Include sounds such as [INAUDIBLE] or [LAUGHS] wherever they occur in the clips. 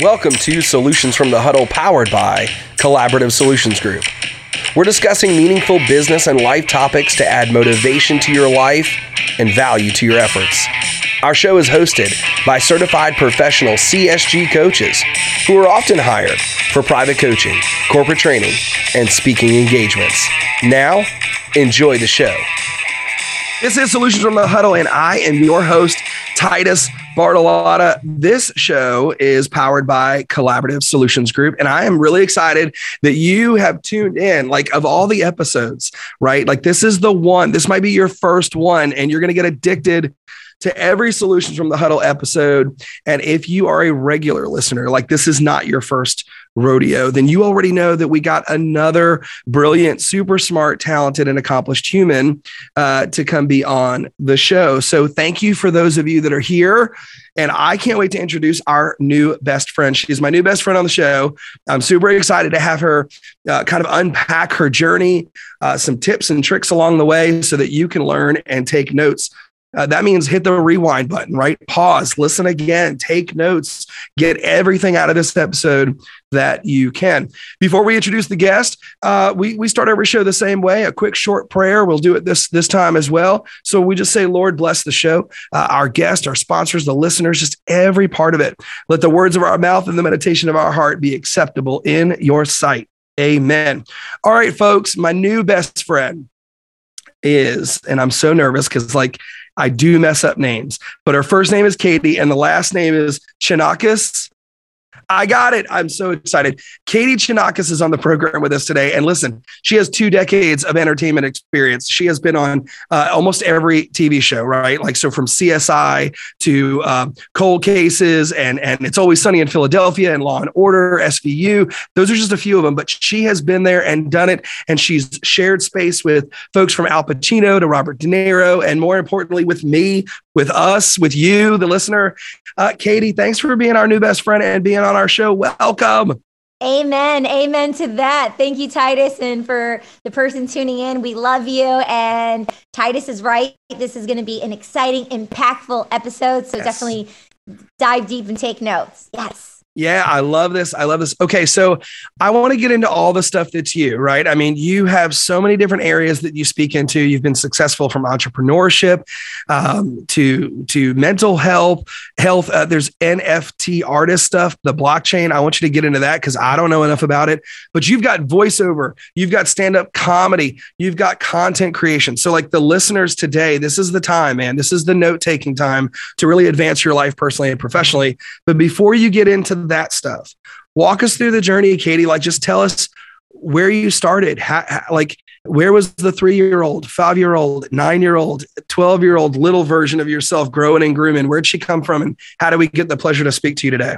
Welcome to Solutions from the Huddle, powered by Collaborative Solutions Group. We're discussing meaningful business and life topics to add motivation to your life and value to your efforts. Our show is hosted by certified professional CSG coaches who are often hired for private coaching, corporate training, and speaking engagements. Now, enjoy the show. This is Solutions from the Huddle, and I am your host, Titus Bartolotta. This show is powered by Collaborative Solutions Group, and I am really excited that you have tuned in. Like, of all the episodes, right? Like, this is the one, this might be your first one, and you're going to get addicted to every Solutions from the Huddle episode. And if you are a regular listener, like this is not your first rodeo, then you already know that we got another brilliant, super smart, talented, and accomplished human uh, to come be on the show. So thank you for those of you that are here. And I can't wait to introduce our new best friend. She's my new best friend on the show. I'm super excited to have her uh, kind of unpack her journey, uh, some tips and tricks along the way so that you can learn and take notes uh, that means hit the rewind button, right? Pause, listen again, take notes, get everything out of this episode that you can. Before we introduce the guest, uh, we we start every show the same way. A quick short prayer. We'll do it this this time as well. So we just say, Lord, bless the show, uh, our guest, our sponsors, the listeners, just every part of it. Let the words of our mouth and the meditation of our heart be acceptable in Your sight. Amen. All right, folks. My new best friend is, and I'm so nervous because like I do mess up names, but her first name is Katie and the last name is Chinakis. I got it. I'm so excited. Katie Chinakis is on the program with us today. And listen, she has two decades of entertainment experience. She has been on uh, almost every TV show, right? Like, so from CSI to um, Cold Cases and, and It's Always Sunny in Philadelphia and Law and Order, SVU. Those are just a few of them, but she has been there and done it. And she's shared space with folks from Al Pacino to Robert De Niro, and more importantly, with me, with us, with you, the listener. Uh, Katie, thanks for being our new best friend and being on our show. Welcome. Amen. Amen to that. Thank you, Titus. And for the person tuning in, we love you. And Titus is right. This is going to be an exciting, impactful episode. So yes. definitely dive deep and take notes. Yes. Yeah, I love this. I love this. Okay, so I want to get into all the stuff that's you, right? I mean, you have so many different areas that you speak into. You've been successful from entrepreneurship um, to to mental health. Health. Uh, there's NFT artist stuff, the blockchain. I want you to get into that because I don't know enough about it. But you've got voiceover, you've got stand up comedy, you've got content creation. So, like the listeners today, this is the time, man. This is the note taking time to really advance your life personally and professionally. But before you get into that stuff. Walk us through the journey, Katie. Like, just tell us where you started. How, how, like, where was the three year old, five year old, nine year old, 12 year old little version of yourself growing and grooming? Where'd she come from? And how do we get the pleasure to speak to you today?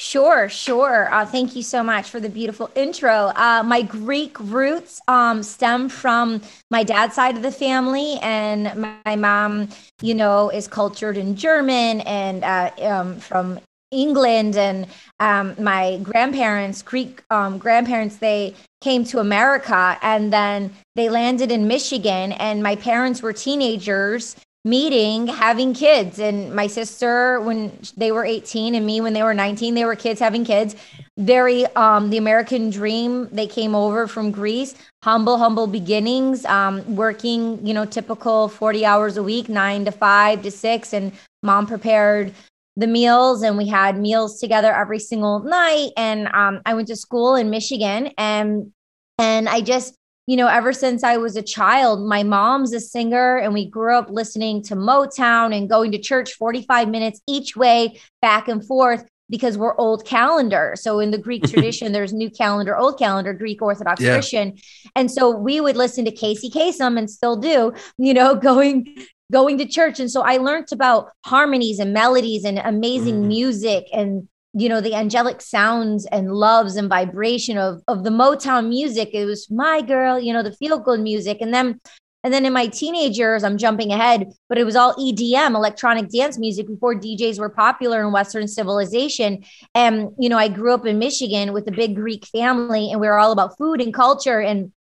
Sure, sure. Uh, thank you so much for the beautiful intro. Uh, my Greek roots um, stem from my dad's side of the family, and my, mom, you know, is cultured in German and uh, um, from England and um, my grandparents, Greek um, grandparents, they came to America and then they landed in Michigan. And my parents were teenagers meeting, having kids. And my sister, when they were 18, and me, when they were 19, they were kids having kids. Very, um, the American dream. They came over from Greece, humble, humble beginnings, um, working, you know, typical 40 hours a week, nine to five to six. And mom prepared the meals and we had meals together every single night and um, i went to school in michigan and and i just you know ever since i was a child my mom's a singer and we grew up listening to motown and going to church 45 minutes each way back and forth because we're old calendar. So in the Greek [LAUGHS] tradition, there's new calendar, old calendar, Greek Orthodox yeah. Christian. And so we would listen to Casey Kasem and still do, you know, [LAUGHS] going going to church. And so I learned about harmonies and melodies and amazing mm. music and you know the angelic sounds and loves and vibration of of the Motown music. It was my girl, you know, the feel good music. And then and then in my teenage years, I'm jumping ahead, but it was all EDM, electronic dance music before DJs were popular in Western civilization. And, you know, I grew up in Michigan with a big Greek family and we were all about food and culture and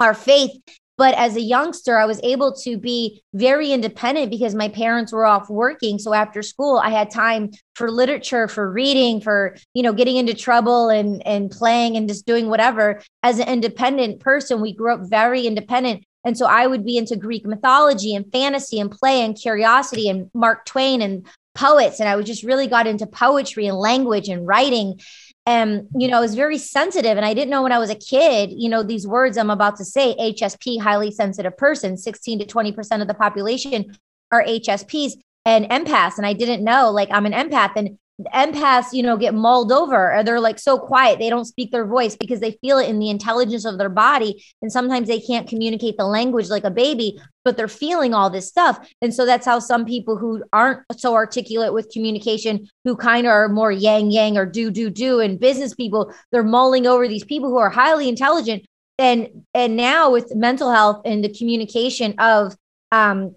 our faith But as a youngster, I was able to be very independent because my parents were off working. So after school, I had time for literature, for reading, for, you know, getting into trouble and, and playing and just doing whatever. As an independent person, we grew up very independent. And so I would be into Greek mythology and fantasy and play and curiosity and Mark Twain and poets. And I was just really got into poetry and language and writing and you know, I was very sensitive. And I didn't know when I was a kid, you know, these words I'm about to say HSP, highly sensitive person, 16 to 20% of the population are HSPs and empaths. And I didn't know, like, I'm an empath. And empaths, you know, get mulled over or they're like so quiet. They don't speak their voice because they feel it in the intelligence of their body. And sometimes they can't communicate the language like a baby, but they're feeling all this stuff. And so that's how some people who aren't so articulate with communication, who kind of are more yang yang or do do do, and business people, they're mulling over these people who are highly intelligent. And and now with mental health and the communication of um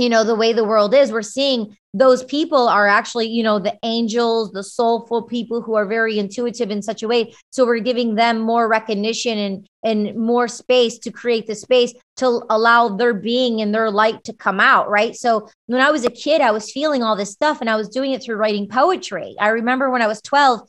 you know the way the world is we're seeing those people are actually you know the angels the soulful people who are very intuitive in such a way. So we're giving them more recognition and and more space to create the space to allow their being and their light to come out right? So when i was a kid i was feeling all this stuff and i was doing it through writing poetry. I remember when i was 12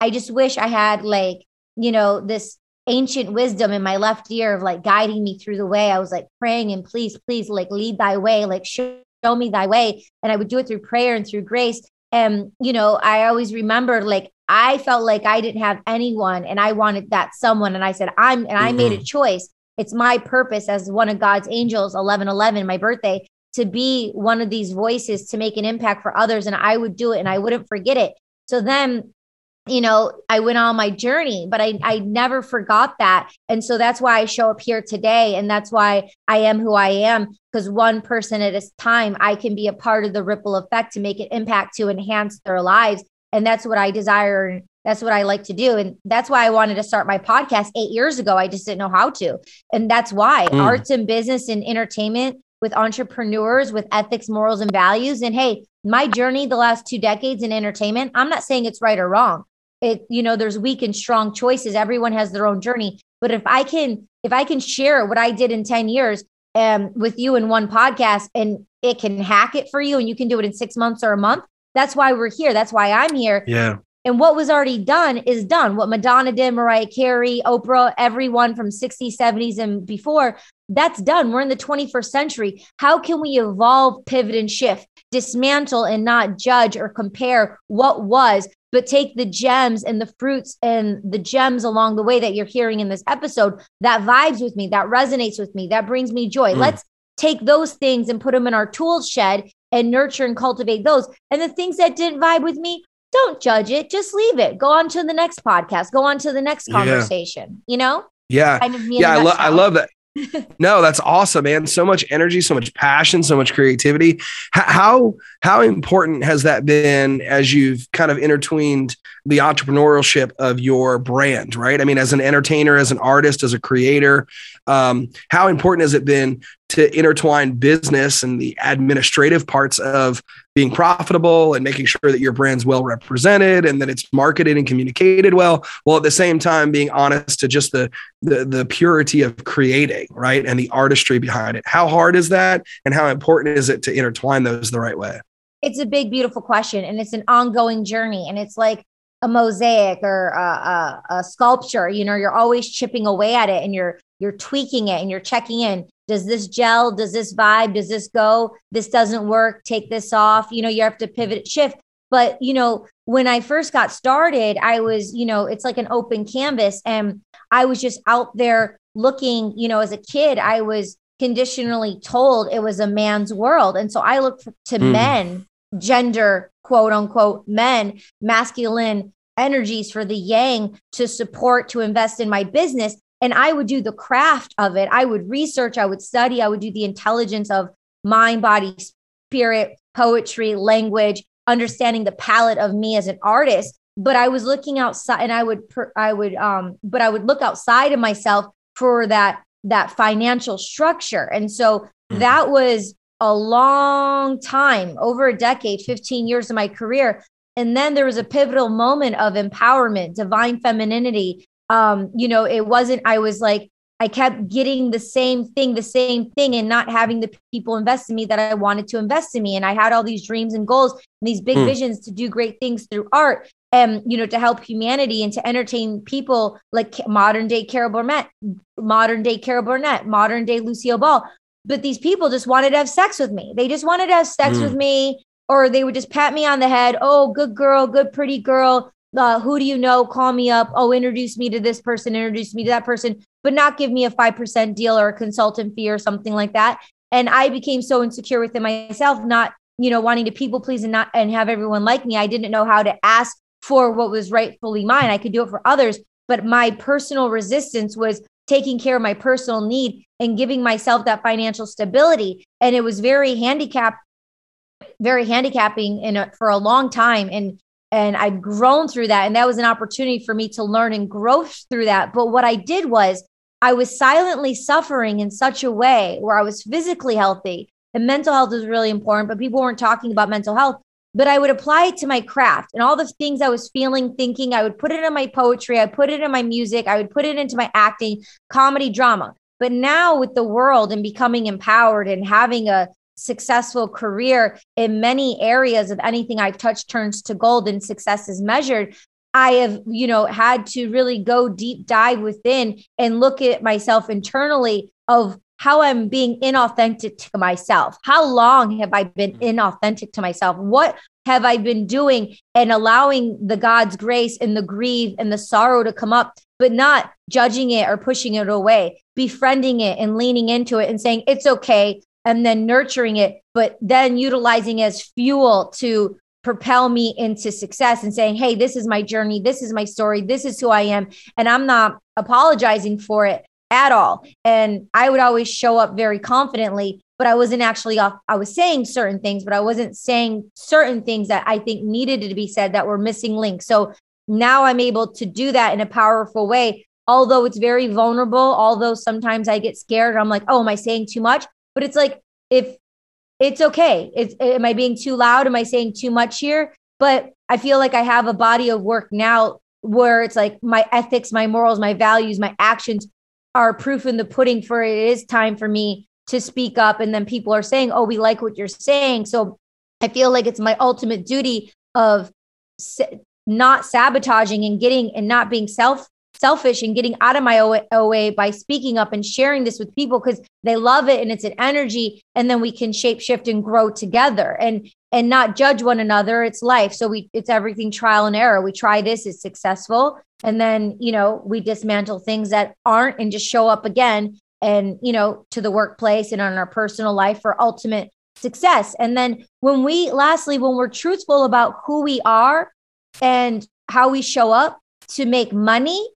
i just wish i had like you know this ancient wisdom in my left ear of like guiding me through the way. I was like praying and please, please, like lead thy way, like show, show me thy way. And I would do it through prayer and through grace. And, you know, I always remember like I felt like I didn't have anyone and I wanted that someone. And I said, I'm, and I mm-hmm. made a mm-hmm. choice. It's my purpose as one of God's angels, 11 11, my birthday, to be one of these voices to make an impact for others. And I would do it and I wouldn't forget it. So then you know, I went on my journey, but I, I never forgot that. And so that's why I show up here today. And that's why I am who I am, because one person at a time, I can be a part of the ripple effect to make an impact to enhance their lives. And that's what I desire. That's what I like to do. And that's why I wanted to start my podcast eight years ago. I just didn't know how to. And that's why mm. arts and business and entertainment with entrepreneurs with ethics, morals, and values. And hey, my journey the last two decades in entertainment, I'm not saying it's right or wrong it you know there's weak and strong choices. Everyone has their own journey. But if i can if i can share what i did in 10 years um, with you in one podcast and it can hack it for you and you can do it in six months or a month that's why we're here. That's why i'm here. Yeah. And what was already done is done. What madonna did mariah carey oprah everyone from 60s 70s and before that's done. We're in the 21st century. How can we evolve pivot and shift dismantle and not judge or compare what was but take the gems and the fruits and the gems along the way that you're hearing in this episode that vibes with me, that resonates with me, that brings me joy. Mm. Let's take those things and put them in our tool shed and nurture and cultivate those. And the things that didn't vibe with me, don't judge it, just leave it. Go on to the next podcast, go on to the next conversation, yeah. you know? Yeah. Kind of yeah, I, lo- I love that no, that's awesome, man. So much energy, so much passion, so much creativity. H- how how important has that been as you've kind of intertwined the entrepreneurship of your brand, right? I mean, as an entertainer, as an artist, as a creator, um, how important has it been to intertwine business and the administrative parts of being profitable and making sure that your brand's well represented and that it's marketed and communicated well while at the same time being honest to just the, the the purity of creating right and the artistry behind it. How hard is that and how important is it to intertwine those the right way? It's a big beautiful question and it's an ongoing journey and it's like a mosaic or a, a, a sculpture you know you're always chipping away at it and you're you're tweaking it and you're checking in does this gel does this vibe does this go? This doesn't work. Take this off. You know you have to pivot shift. But you know when i first got started i was you know it's like an open canvas. And i was just out there looking you know as a kid i was conditionally told it was a man's world. And so i looked to mm. men gender quote unquote men masculine energies for the yang to support to invest in my business and I would do the craft of it. I would research, I would study, I would do the intelligence of mind, body, spirit, poetry, language, understanding the palette of me as an artist. But I was looking outside and I would, I would, um, but I would look outside of myself for that, that financial structure. And so mm-hmm. that was a long time, over a decade, 15 years of my career. And then there was a pivotal moment of empowerment, divine femininity, um, you know, it wasn't, I was like, I kept getting the same thing, the same thing, and not having the people invest in me that I wanted to invest in me. And I had all these dreams and goals and these big mm. visions to do great things through art and you know to help humanity and to entertain people like modern day Carol Burnett, modern day Carol Burnett, modern day Lucille Ball. But these people just wanted to have sex with me. They just wanted to have sex mm. with me, or they would just pat me on the head. Oh, good girl, good pretty girl. Uh, who do you know? Call me up. Oh, introduce me to this person. Introduce me to that person, but not give me a five percent deal or a consultant fee or something like that. And I became so insecure within myself, not you know wanting to people please and not and have everyone like me. I didn't know how to ask for what was rightfully mine. I could do it for others, but my personal resistance was taking care of my personal need and giving myself that financial stability. And it was very handicapped, very handicapping in a, for a long time. And and I've grown through that. And that was an opportunity for me to learn and grow through that. But what I did was I was silently suffering in such a way where I was physically healthy. And mental health is really important, but people weren't talking about mental health but I would apply it to my craft and all the things I was feeling, thinking. I would put it in my poetry, I put it in my music, I would put it into my acting, comedy, drama. But now with the world and becoming empowered and having a successful career in many areas of anything I've touched turns to gold and success is measured. I have, you know, had to really go deep dive within and look at myself internally of how I'm being inauthentic to myself. How long have I been mm-hmm. inauthentic to myself? What have I been doing and allowing the God's grace and the grief and the sorrow to come up, but not judging it or pushing it away, befriending it and leaning into it and saying, it's okay. And then nurturing it, but then utilizing as fuel to propel me into success and saying, Hey, this is my journey. This is my story. This is who I am. And I'm not apologizing for it at all. And I would always show up very confidently, but I wasn't actually off. I was saying certain things, but I wasn't saying certain things that I think needed to be said that were missing links. So now I'm able to do that in a powerful way. Although it's very vulnerable, although sometimes I get scared, I'm like, oh, am I saying too much? But it's like, if it's okay, it's, am I being too loud? Am I saying too much here? But I feel like I have a body of work now where it's like my ethics, my morals, my values, my actions are proof in the pudding for it is time for me to speak up and then people are saying oh we like what you're saying so i feel like it's my ultimate duty of not sabotaging and getting and not being self selfish and getting out of my OA by speaking up and sharing this with people because they love it and it's an energy and then we can shape shift and grow together and and not judge one another. It's life. So we it's everything trial and error. We try this it's successful. And then you know we dismantle things that aren't and just show up again and you know to the workplace and on our personal life for ultimate success. And then when we lastly when we're truthful about who we are and how we show up to make money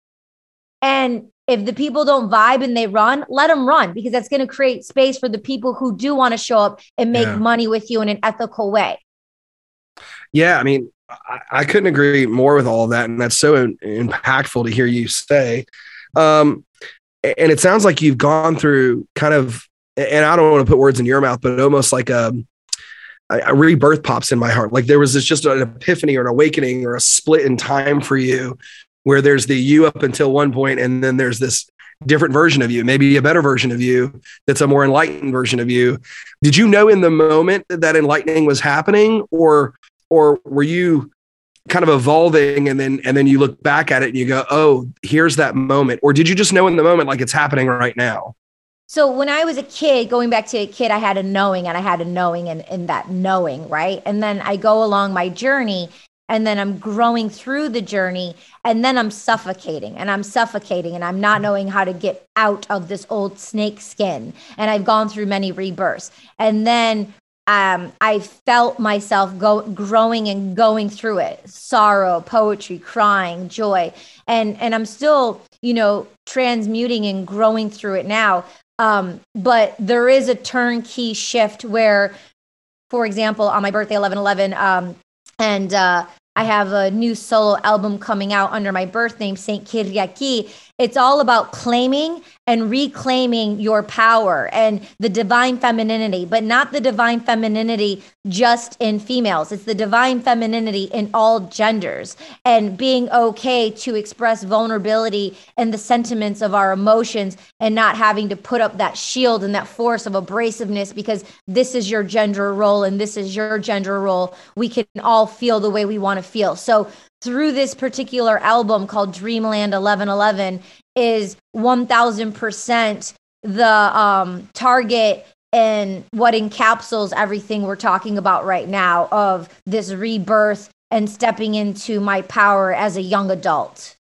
and if the people don't vibe and they run, let them run because that's going to create space for the people who do want to show up and make yeah. money with you in an ethical way. Yeah, I mean, I, I, couldn't agree more with all of that, and that's so in, impactful to hear you say. Um, and it sounds like you've gone through kind of, and I don't want to put words in your mouth, but almost like a, a rebirth pops in my heart. Like there was this just an epiphany or an awakening or a split in time for you where there's the you up until one point and then there's this different version of you maybe a better version of you that's a more enlightened version of you did you know in the moment that that enlightening was happening or or were you kind of evolving and then and then you look back at it and you go oh here's that moment or did you just know in the moment like it's happening right now so when I was a kid, going back to a kid, I had a knowing and I had a knowing and, and that knowing, right? And then I go along my journey and then I'm growing through the journey and then I'm suffocating and I'm suffocating and I'm not knowing how to get out of this old snake skin and I've gone through many rebirths. And then um, I felt myself go growing and going through it. Sorrow poetry crying joy. And and I'm still you know transmuting and growing through it now. Um, but there is a turnkey shift where for example on my birthday 11 11 um, and uh, I have a new solo album coming out under my birth name, Saint Kyriaki. It's all about claiming and reclaiming your power and the divine femininity, but not the divine femininity just in females. It's the divine femininity in all genders and being okay to express vulnerability and the sentiments of our emotions and not having to put up that shield and that force of abrasiveness because this is your gender role and this is your gender role. We can all feel the way we want to feel. So through this particular album called Dreamland 1111 is 1000% the um, target and what encapsulates everything we're talking about right now of this rebirth and stepping into my power as a young adult.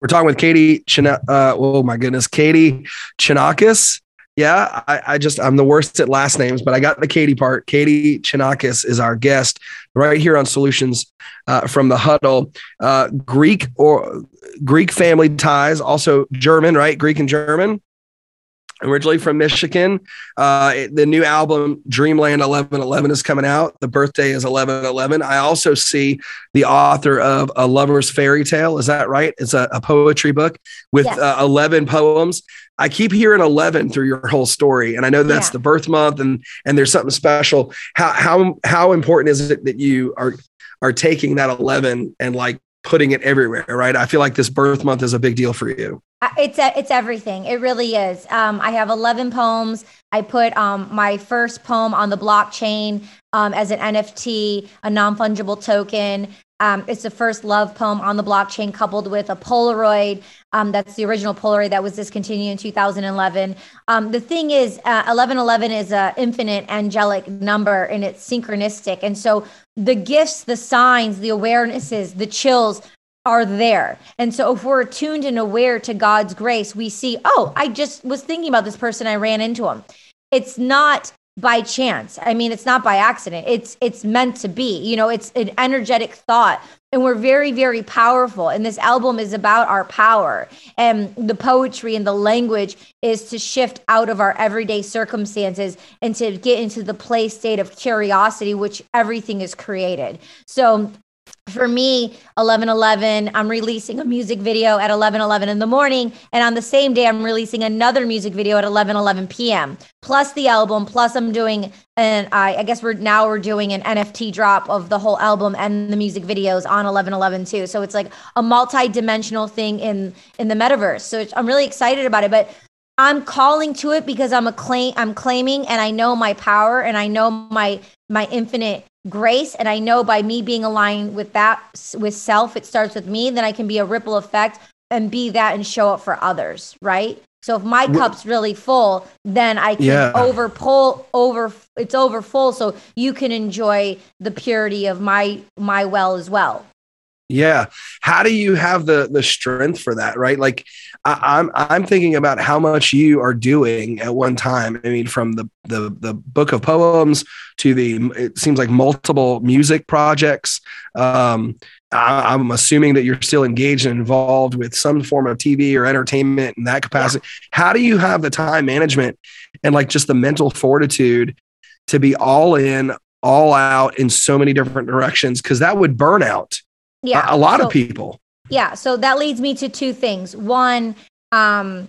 We're talking with Katie, China- uh, oh my goodness, Katie Chonacas. Yeah, I, I, just I'm the worst at last names, but I got the Katie part. Katie Chonacas is our guest right here on Solutions uh, from the Huddle. Uh, Greek or Greek family ties, also German, right? Greek and German originally from Michigan. Uh, the new album Dreamland 1111 is coming out. The birthday is 1111. I also see the author of A Lover's Fairy Tale. Is that right? It's a, a poetry book with yes. uh, 11 poems. I keep hearing 11 through your whole story. And I know that's yeah. the birth month and, and there's something special. How, how, how important is it that you are, are taking that 11 and like putting it everywhere, right? I feel like this birth month is a big deal for you. It's a, it's everything. It really is. Um, I have 11 poems. I put um, my first poem on the blockchain um, as an NFT, a non fungible token. Um, it's the first love poem on the blockchain, coupled with a Polaroid. Um, that's the original Polaroid that was discontinued in 2011. Um, the thing is, uh, 1111 is an infinite angelic number, and it's synchronistic. And so the gifts, the signs, the awarenesses, the chills are there. And so if we're attuned and aware to God's grace, we see, oh, I just was thinking about this person, I ran into him. It's not by chance. I mean, it's not by accident. It's it's meant to be. You know, it's an energetic thought. And we're very, very powerful. And this album is about our power. And the poetry and the language is to shift out of our everyday circumstances and to get into the play state of curiosity, which everything is created. So for me 1111 i'm releasing a music video at 1111 in the morning and on the same day i'm releasing another music video at 1111 p.m plus the album plus i'm doing and I, I guess we're now we're doing an nft drop of the whole album and the music videos on 1111 too. So it's like a multi-dimensional thing in in the metaverse. So i'm really excited about it but I'm calling to it because I'm a claim I'm claiming and I know my power and I know my my infinite grace and i know by me being aligned with that with self it starts with me then i can be a ripple effect and be that and show up for others right so if my cup's really full then i can yeah. over pull over it's over full so you can enjoy the purity of my my well as well yeah. How do you have the the strength for that? Right. Like I, am I'm, I'm thinking about how much you are doing at one time. I mean, from the the the book of poems to the it seems like multiple music projects. Um, I, am assuming that you're still engaged and involved with some form of TV or entertainment in that capacity. How do you have the time management and like just the mental fortitude to be all in, all out in so many different directions? Because that would burn out yeah a, a lot so, of people yeah so that leads me to two things. One um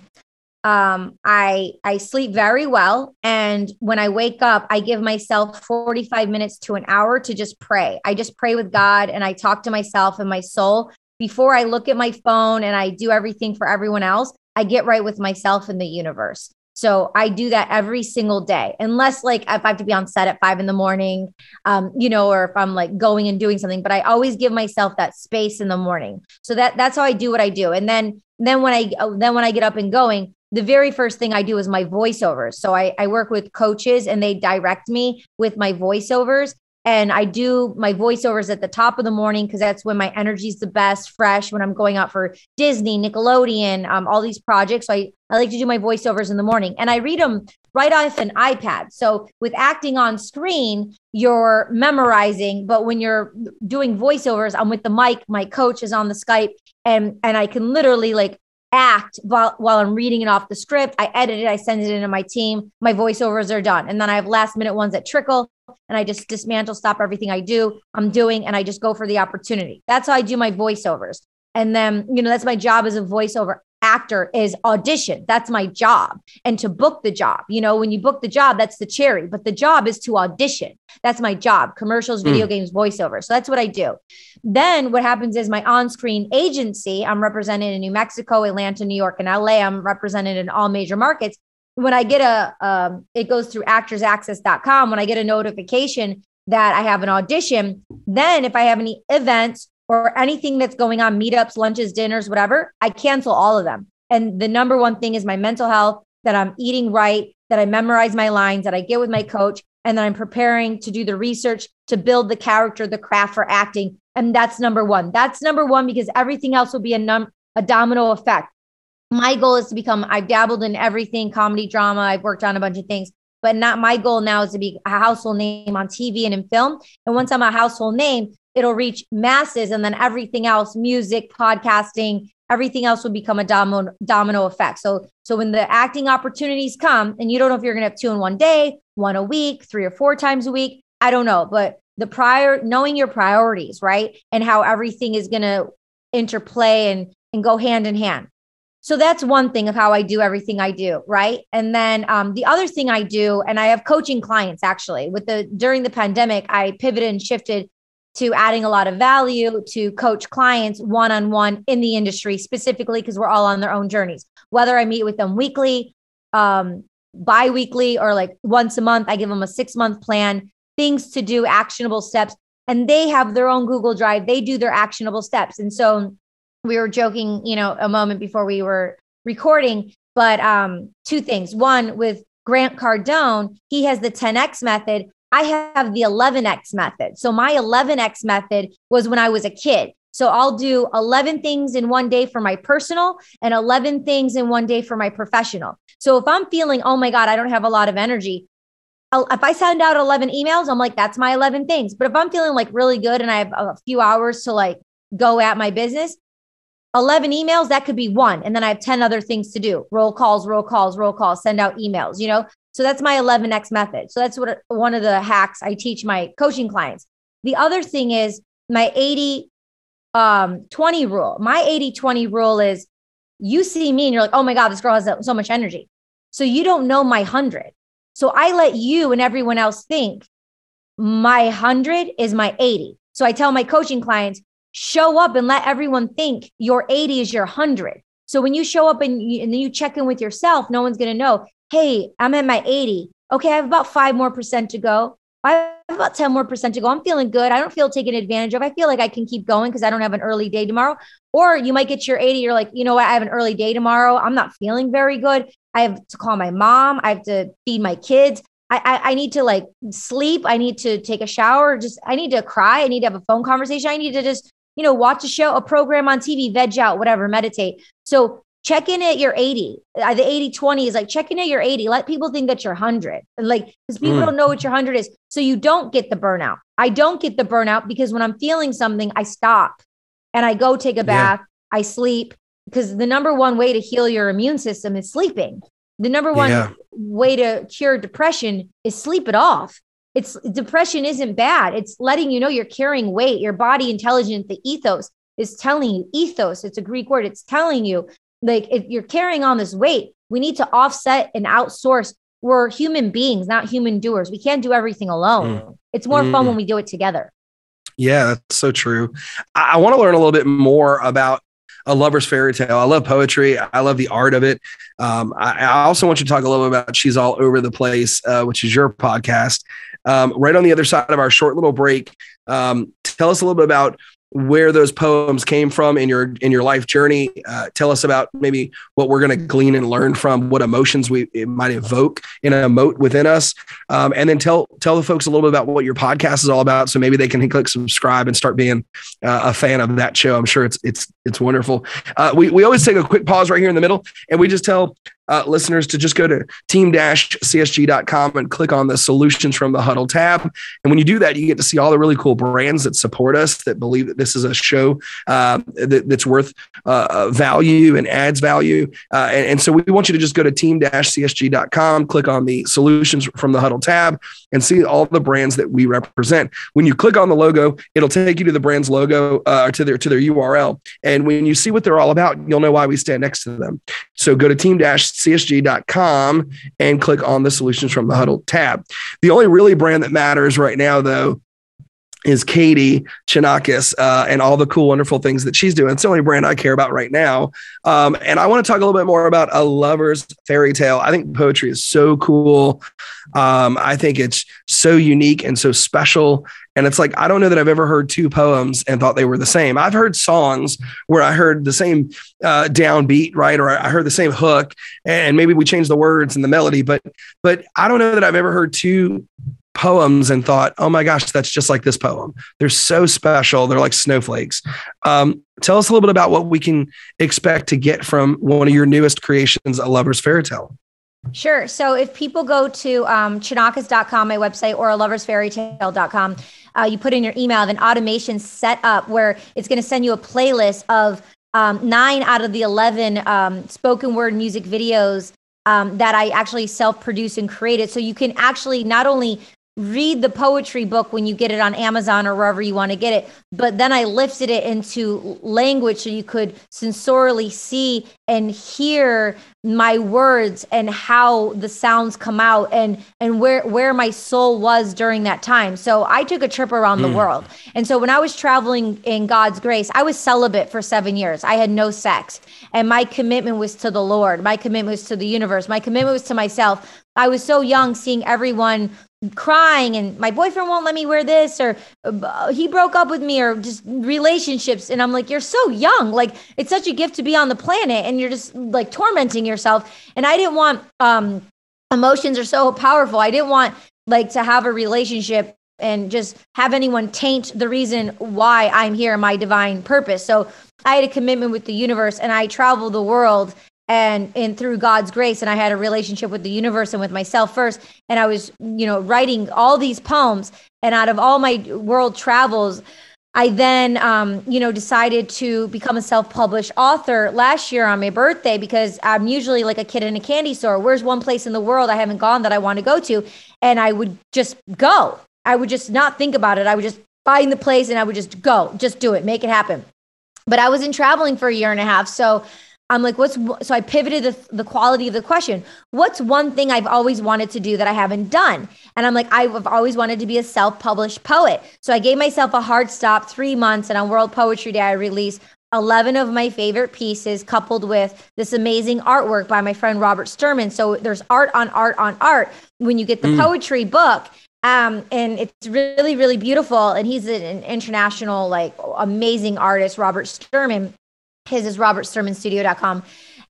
um i i sleep very well and when i wake up i give myself 45 minutes to an hour to just pray. I just pray with god and i talk to myself and my soul. Before i look at my phone and i do everything for everyone else i get right with myself and the universe so I do that every single day, unless like if I have to be on set at five in the morning, um, you know, or if I'm like going and doing something. But I always give myself that space in the morning. So that that's how I do what I do. And then then when I then when I get up and going, the very first thing I do is my voiceovers. So I, I work with coaches and they direct me with my voiceovers and I do my voiceovers at the top of the morning because that's when my energy is the best, fresh. When I'm going out for Disney, Nickelodeon, um, all these projects, so I I like to do my voiceovers in the morning, and I read them right off an iPad. So with acting on screen, you're memorizing, but when you're doing voiceovers, I'm with the mic. My coach is on the Skype, and and I can literally like act while, while I'm reading it off the script. I edit it, I send it into my team. My voiceovers are done. And then I have last minute ones that trickle and I just dismantle, stop everything I do, I'm doing, and I just go for the opportunity. That's how I do my voiceovers. And then, you know, that's my job as a voiceover actor is audition. That's my job. And to book the job, you know, when you book the job, that's the cherry, but the job is to audition. That's my job commercials, hmm. video mm. games, voiceover. So that's what I do. Then what happens is my on screen agency, I'm represented in New Mexico, Atlanta, New York, and LA. I'm represented in all major markets. When I get a, um, it goes through actorsaccess.com. When I get a notification that I have an audition, then if I have any events or anything that's going on, meetups, lunches, dinners, whatever, I cancel all of them. And the number one thing is my mental health, that I'm eating right, that I memorize my lines, that I get with my coach, and that I'm preparing to do the research to build the character, the craft for acting. And that's number one. That's number one because everything else will be a num a domino effect. My goal is to become, I've dabbled in everything, comedy, drama, I've worked on a bunch of things, but not my goal now is to be a household name on TV and in film. And once I'm a household name, it'll reach masses and then everything else music podcasting everything else will become a domino domino effect. So so when the acting opportunities come and you don't know if you're going to have two in one day one a week three or four times a week i don't know but the prior knowing your priorities right and how everything is going to interplay and and go hand in hand. So that's one thing of how i do everything i do right? And then um, the other thing i do and i have coaching clients actually. With the during the pandemic i pivoted and shifted to adding a lot of value to coach clients one on one in the industry, specifically because we're all on their own journeys. Whether I meet with them weekly, um, bi weekly, or like once a month, I give them a six month plan, things to do, actionable steps. And they have their own Google Drive, they do their actionable steps. And so we were joking, you know, a moment before we were recording, but um, two things. One, with Grant Cardone, he has the 10X method, I have the 11x method. So my 11x method was when I was a kid. So I'll do 11 things in one day for my personal and 11 things in one day for my professional. So if I'm feeling, oh my God, I don't have a lot of energy, if I send out 11 emails, I'm like, that's my 11 things. But if I'm feeling like really good and I have a few hours to like go at my business, 11 emails, that could be one. And then I have 10 other things to do roll calls, roll calls, roll calls, send out emails, you know? So that's my 11x method. So that's what one of the hacks I teach my coaching clients. The other thing is my 80 um 20 rule. My 80 20 rule is you see me and you're like, "Oh my god, this girl has so much energy." So you don't know my 100. So I let you and everyone else think my 100 is my 80. So I tell my coaching clients, show up and let everyone think your 80 is your 100. So when you show up and you, and then you check in with yourself, no one's going to know hey, I'm at my 80. Okay, I have about five more percent to go. I have about 10 more percent to go. I'm feeling good. I don't feel taken advantage of. I feel like I can keep going because I don't have an early day tomorrow. Or you might get your 80. You're like, you know what? I have an early day tomorrow. I'm not feeling very good. I have to call my mom. I have to feed my kids. I, I, I need to like sleep. I need to take a shower. Just I need to cry. I need to have a phone conversation. I need to just you know watch a show, a program on TV, veg out, whatever, meditate. So check in at your 80 uh, the 80 20 is like check in at your 80 let people think that you're 100 like because people mm. don't know what your 100 is so you don't get the burnout i don't get the burnout because when i'm feeling something i stop and i go take a bath yeah. i sleep because the number one way to heal your immune system is sleeping the number one yeah. way to cure depression is sleep it off it's depression isn't bad it's letting you know you're carrying weight your body intelligence the ethos is telling you ethos it's a greek word it's telling you like if you're carrying on this weight, we need to offset and outsource. We're human beings, not human doers. We can't do everything alone. Mm. It's more mm. fun when we do it together. Yeah, that's so true. I, I want to learn a little bit more about a lover's fairy tale. I love poetry. I love the art of it. Um, I, I, also want you to talk a little bit about She's All Over the Place, uh, which is your podcast. Um, right on the other side of our short little break, um, tell us a little bit about where those poems came from in your in your life journey. Uh, tell us about maybe what we're going to glean and learn from, what emotions we it might evoke in a emote within us, um, and then tell tell the folks a little bit about what your podcast is all about, so maybe they can click subscribe and start being uh, a fan of that show. I'm sure it's it's it's wonderful. Uh, we we always take a quick pause right here in the middle, and we just tell uh, listeners to just go to team-csg.com and click on the solutions from the huddle tab. And when you do that, you get to see all the really cool brands that support us, that believe that this is a show uh, that, that's worth uh, uh value and adds value. Uh, and, and, so we want you to just go to team-csg.com, click on the solutions from the huddle tab, and see all the brands that we represent. When you click on the logo, it'll take you to the brand's logo uh, to their to their URL. And when you see what they're all about, you'll know why we stand next to them. So go to team-csg.com and click on the solutions from the huddle tab. The only really brand that matters right now, though, is Katie Chonacas uh, and all the cool, wonderful things that she's doing. It's the only brand I care about right now. Um, and I want to talk a little bit more about a lover's fairy tale. I think poetry is so cool. Um, I think it's so unique and so special. And it's like, I don't know that I've ever heard two poems and thought they were the same. I've heard songs where I heard the same uh, downbeat, right? Or I heard the same hook and maybe we changed the words and the melody, but, but I don't know that I've ever heard two poems and thought, oh my gosh, that's just like this poem. They're so special. They're like snowflakes. Um, tell us a little bit about what we can expect to get from one of your newest creations, A Lover's Fairy Tale. Sure. So if people go to um, chonacas.com, my website, or a loversfairytale.com, uh, you put in your email, then automation set up where it's going to send you a playlist of um, nine out of the 11 um, spoken word music videos um, that I actually self produced and created. So you can actually not only read the poetry book when you get it on Amazon or wherever you want to get it. But then I lifted it into language so you could sensorially see and hear my words and how the sounds come out and and where where my soul was during that time. So I took a trip around mm. the hmm. world. And so when I was traveling in God's grace, I was celibate for 7 years. I had no sex. And my commitment was to the Lord. My commitment was to the universe. My commitment was to myself. I was so young seeing everyone crying and my boyfriend won't let me wear this or uh, he broke up with me or just relationships. And i'm like you're so young. Like it's such a gift to be on the planet and you're just like tormenting yourself. And i didn't want um emotions are so powerful. I didn't want like to have a relationship and just have anyone taint the reason why i'm here my divine purpose. So i had a commitment with the universe and i traveled the world and and through God's grace and I had a relationship with the universe and with myself first and I was you know writing all these poems and out of all my world travels I then um, you know decided to become a self-published author last year on my birthday because I'm usually like a kid in a candy store. Where's one place in the world I haven't gone that I want to go to? And I would just go. I would just not think about it. I would just find the place and I would just go. Just do it. Make it happen. But I wasn't traveling for a year and a half so I'm like, what's so I pivoted the, the quality of the question. What's one thing I've always wanted to do that I haven't done? And I'm like, I've always wanted to be a self published poet. So I gave myself a hard stop three months. And on World Poetry Day, I released 11 of my favorite pieces coupled with this amazing artwork by my friend Robert Sturman. So there's art on art on art when you get the mm. poetry book. Um, and it's really, really beautiful. And he's an international, like amazing artist, Robert Sturman. His is robertsturmanstudio.com.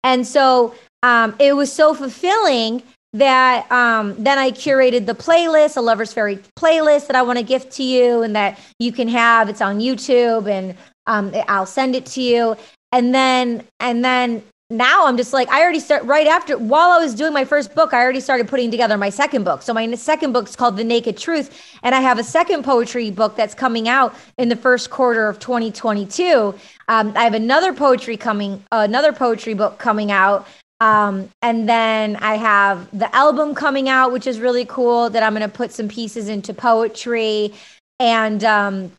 And so um, it was so fulfilling that um, then I curated the playlist, a Lover's Fairy playlist that I want to gift to you and that you can have. It's on YouTube and um, I'll send it to you. And then, and then now I'm just like, I already start right after, while I was doing my first book, I already started putting together my second book. So my second book is called The Naked Truth. And I have a second poetry book that's coming out in the first quarter of 2022. Um, I have another poetry coming, uh, another poetry book coming out. Um, and then I have the album coming out, which is really cool that I'm going to put some pieces into poetry. And, um,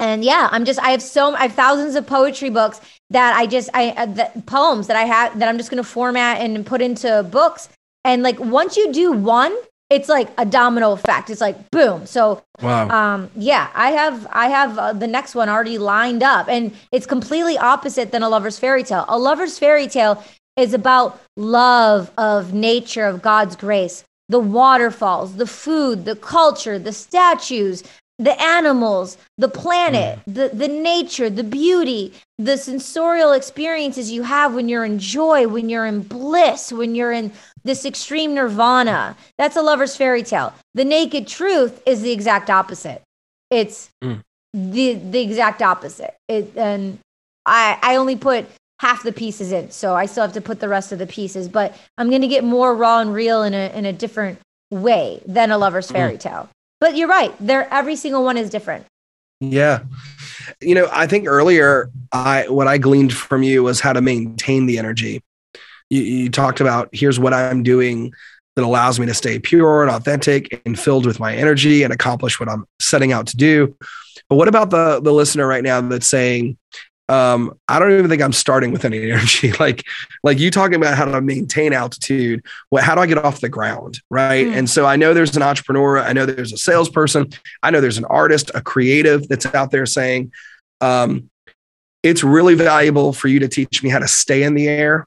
and yeah i'm just i have so i have thousands of poetry books that i just i uh, the poems that i have that i'm just going to format and put into books. And like once you do one it's like a domino effect. It's like boom. So wow. um yeah i have i have uh, the next one already lined up. And it's completely opposite than a lover's fairy tale. A lover's fairy tale is about love of nature of god's grace. The waterfalls the food the culture the statues the animals, the planet, mm. the, the nature, the beauty, the sensorial experiences you have when you're in joy, when you're in bliss, when you're in this extreme nirvana. That's a lover's fairy tale. The naked truth is the exact opposite. It's mm. the the exact opposite. It, and I I only put half the pieces in. So I still have to put the rest of the pieces, but I'm going to get more raw and real in a, in a different way than a lover's mm-hmm. fairy tale. But you're right. There, every single one is different. Yeah. You know, I think earlier I what I gleaned from you was how to maintain the energy. You, you talked about here's what I'm doing that allows me to stay pure and authentic and filled with my energy and accomplish what I'm setting out to do. But what about the the listener right now that's saying, um, I don't even think I'm starting with any [LAUGHS] energy. like, like you talking about how to maintain altitude. What, how do I get off the ground? Right. Mm. And so I know there's an entrepreneur. I know there's a salesperson. I know there's an artist, a creative that's out there saying, um, it's really valuable for you to teach me how to stay in the air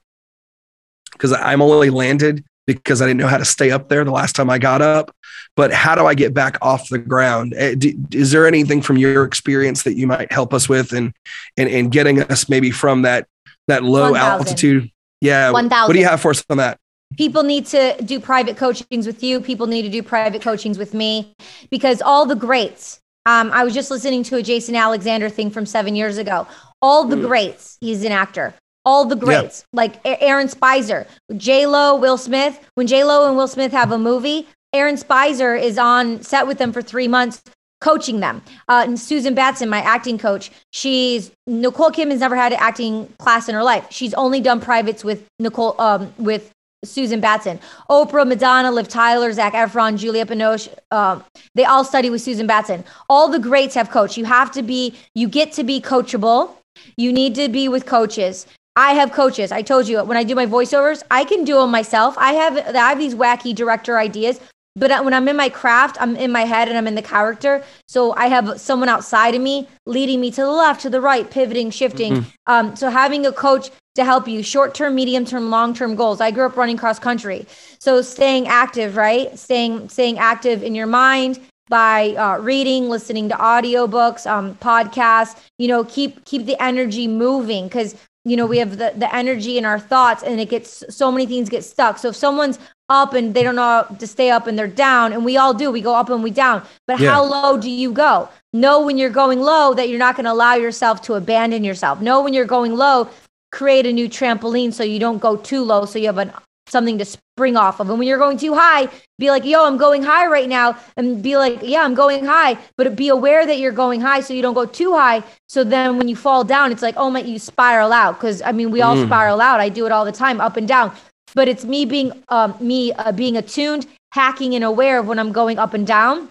because I'm only landed because I didn't know how to stay up there the last time I got up. But how do I get back off the ground? Eh, is there anything from your experience that you might help us with and and, and getting us maybe from that that low 1, altitude? Yeah. 1, what do you have for us on that? People need to do private coachings with you. People need to do private coachings with me because all the greats. Um, I was just listening to a Jason Alexander thing from seven years ago. All the mm. greats. He's an actor all the greats yeah. like Aaron Speiser, J Lo, Will Smith. When J Lo and Will Smith have a movie, Aaron Speiser is on set with them for three months, coaching them. Uh, and Susan Batson, my acting coach, she's Nicole Kidman has never had an acting class in her life. She's only done privates with Nicole um, with Susan Batson, Oprah, Madonna, Liv Tyler, Zac Efron, Julia Binoche. Um, they all study with Susan Batson. All the greats have coached. You have to be, you get to be coachable. You need to be with coaches. I have coaches. I told you when I do my voiceovers, I can do them myself. I have I have these wacky director ideas, but when I'm in my craft, I'm in my head and I'm in the character. So I have someone outside of me leading me to the left, to the right, pivoting, shifting. Mm-hmm. Um, so having a coach to help you short term, medium term, long term goals. I grew up running cross country, so staying active, right? Staying staying active in your mind by uh, reading, listening to audiobooks, um, podcasts. You know, keep keep the energy moving because you know we have the, the energy in our thoughts and it gets so many things get stuck so if someone's up and they don't know to stay up and they're down and we all do we go up and we down but yeah. how low do you go know when you're going low that you're not going to allow yourself to abandon yourself know when you're going low create a new trampoline so you don't go too low so you have an something to spring off of. And when you're going too high, be like, yo, I'm going high right now. And be like, yeah, I'm going high. But be aware that you're going high so you don't go too high. So then when you fall down, it's like, oh my, you spiral out. Cause I mean, we all mm. spiral out. I do it all the time, up and down. But it's me being, um, me uh, being attuned, hacking and aware of when I'm going up and down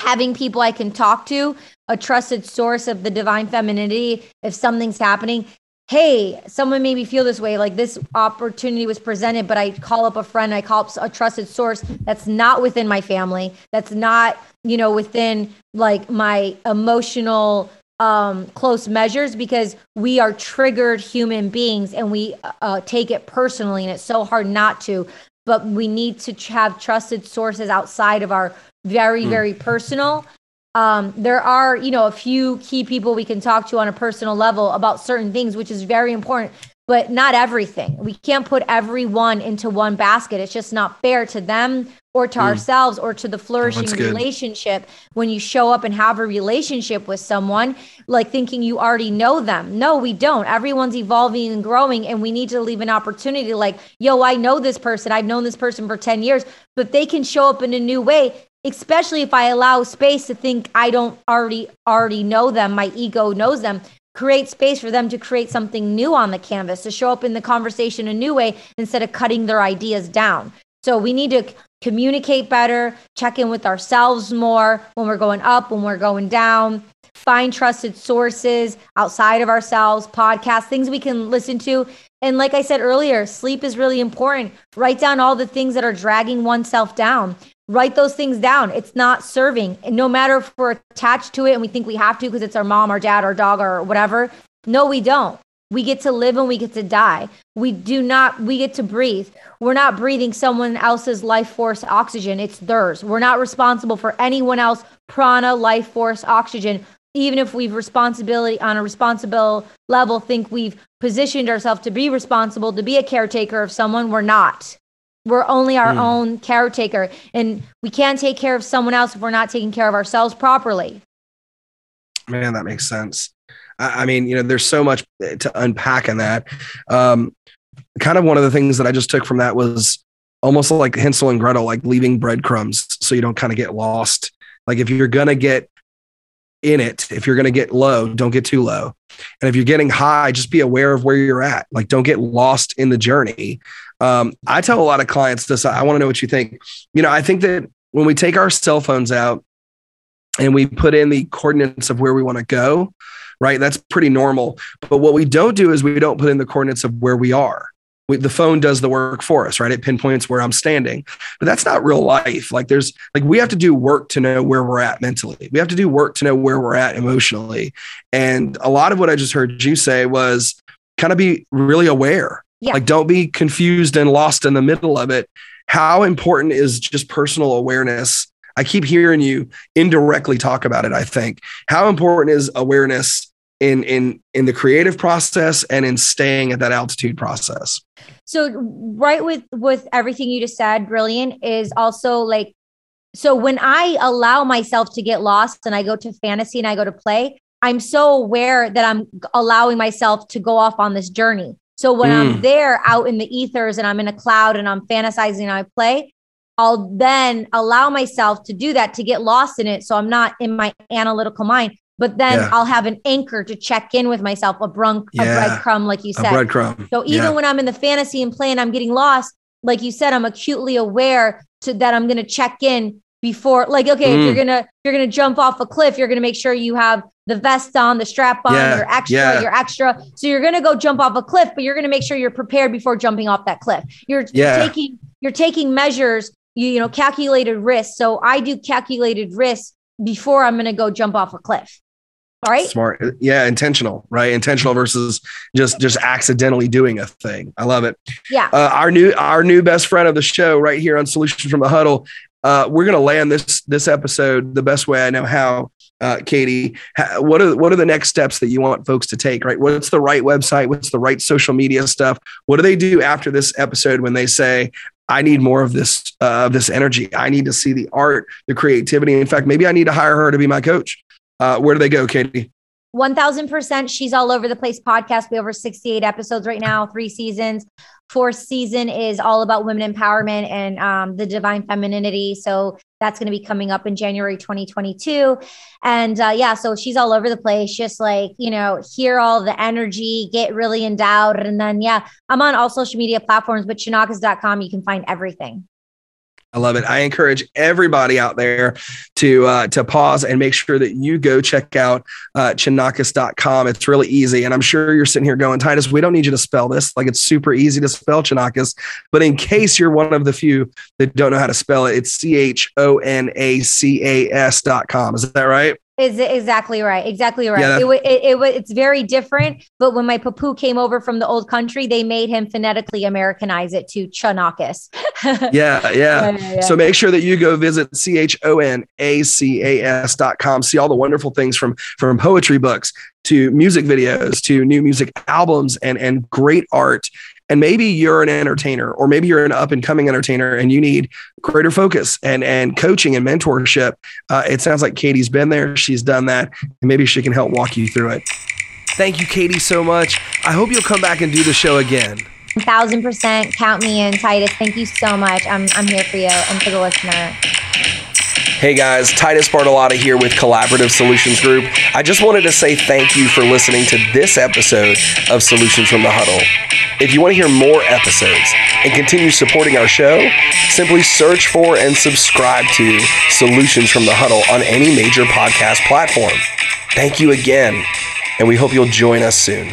having people I can talk to, a trusted source of the divine femininity. If something's happening, hey, someone made me feel this way. Like this opportunity was presented, but I call up a friend, I call up a trusted source that's not within my family, that's not, you know, within like my emotional um, close measures because we are triggered human beings and we uh, take it personally, and it's so hard not to. But we need to have trusted sources outside of our very, mm. very personal um, there are, you know, a few key people we can talk to on a personal level about certain things, which is very important, but not everything. We can't put everyone into one basket. It's just not fair to them or to mm. ourselves or to the flourishing relationship. When you show up and have a relationship with someone like thinking you already know them. No we don't. Everyone's evolving and growing and we need to leave an opportunity. Like yo i know this person. I've known this person for 10 years. But they can show up in a new way especially if I allow space to think I don't already already know them, my ego knows them, create space for them to create something new on the canvas, to show up in the conversation a new way instead of cutting their ideas down. So we need to communicate better, check in with ourselves more when we're going up, when we're going down, find trusted sources outside of ourselves, podcasts, things we can listen to. And like I said earlier, sleep is really important. Write down all the things that are dragging oneself down write those things down. It's not serving. And no matter if we're attached to it and we think we have to because it's our mom, our dad, our dog, or whatever. No, we don't. We get to live and we get to die. We do not, we get to breathe. We're not breathing someone else's life force oxygen. It's theirs. We're not responsible for anyone else prana life force oxygen. Even if we've responsibility on a responsible level, think we've positioned ourselves to be responsible, to be a caretaker of someone, we're not. We're only our mm. own caretaker, and we can't take care of someone else if we're not taking care of ourselves properly. Man, that makes sense. I, I mean, you know, there's so much to unpack in that. Um, kind of one of the things that I just took from that was almost like Hansel and Gretel, like leaving breadcrumbs so you don't kind of get lost. Like if you're gonna get in it, if you're gonna get low, don't get too low. And if you're getting high, just be aware of where you're at. Like don't get lost in the journey. Um, I tell a lot of clients this. I want to know what you think. You know, I think that when we take our cell phones out and we put in the coordinates of where we want to go, right? That's pretty normal. But what we don't do is we don't put in the coordinates of where we are we, the phone does the work for us, right? It pinpoints where I'm standing, but that's not real life. Like there's like we have to do work to know where we're at mentally. We have to do work to know where we're at emotionally. And a lot of what I just heard you say was kind of be really aware. Yeah. Like don't be confused and lost in the middle of it. How important is just personal awareness? I keep hearing you indirectly talk about it, I think. How important is awareness in in in the creative process and in staying at that altitude process. So right with with everything you just said brilliant is also like so when i allow myself to get lost and i go to fantasy and i go to play i'm so aware that i'm allowing myself to go off on this journey. So when mm. i'm there out in the ethers and i'm in a cloud and i'm fantasizing and i play i'll then allow myself to do that to get lost in it so i'm not in my analytical mind but then yeah. I'll have an anchor to check in with myself, a brunk, yeah. a breadcrumb, like you said. A breadcrumb. So even yeah. when I'm in the fantasy and playing, I'm getting lost. Like you said, I'm acutely aware to that I'm gonna check in before like okay mm. if you're mm. gonna you're gonna jump off a cliff you're gonna make sure you have the vest on the strap on yeah, your extra yeah. your extra so you're gonna go jump off a cliff but you're gonna make sure you're prepared before jumping off that cliff you're taking you're taking measures you, you know calculated risk so i do calculated risk before i'm gonna go jump off a cliff right? Smart yeah intentional right? Intentional versus just just accidentally doing a thing. I love it. Yeah. Uh, our new our new best friend of the show right here on solutions from the huddle uh, we're going to land this this episode the best way i know how uh, katie. What are what are the next steps that you want folks to take right? What's the right website? What's the right social media stuff? What do they do after this episode when they say I need more of this uh, of this energy. I need to see the art, the creativity. In fact, maybe I need to hire her to be my coach. Uh, where do they go, Katie? 1000%. She's all over the place podcast. We have over 68 episodes right now, three seasons. Fourth season is all about women empowerment and um, the divine femininity. So that's going to be coming up in January 2022. And uh, yeah, so she's all over the place, just like, you know, hear all the energy, get really endowed. And then, yeah, I'm on all social media platforms, but chonacas.com, you can find everything. I love it. I encourage everybody out there to uh, to pause and make sure that you go check out uh, chonacas.com. It's really easy. And I'm sure you're sitting here going, Titus, we don't need you to spell this. Like it's super easy to spell Chonacas. But in case you're one of the few that don't know how to spell it, it's C H O N A C A S.com. Is that right? Is exactly right. Exactly right. Yeah, it, it, it, it, it's very different. But when my papu came over from the old country, they made him phonetically Americanize it to Chanakas. [LAUGHS] yeah, yeah, yeah, yeah. So make sure that you go visit C H O N A C A S dot com. See all the wonderful things from from poetry books to music videos to new music albums and and great art and maybe you're an entertainer or maybe you're an up and coming entertainer and you need greater focus and and coaching and mentorship. Uh, it sounds like katie's been there. She's done that. And maybe she can help walk you through it. Thank you katie so much. I hope you'll come back and do the show again. Thousand percent. Count me in. Titus thank you so much. I'm, I'm here for you and for the listener Hey guys, Titus Bartolotta here with Collaborative Solutions Group. I just wanted to say thank you for listening to this episode of Solutions from the Huddle. If you want to hear more episodes and continue supporting our show, simply search for and subscribe to Solutions from the Huddle on any major podcast platform. Thank you again, and we hope you'll join us soon.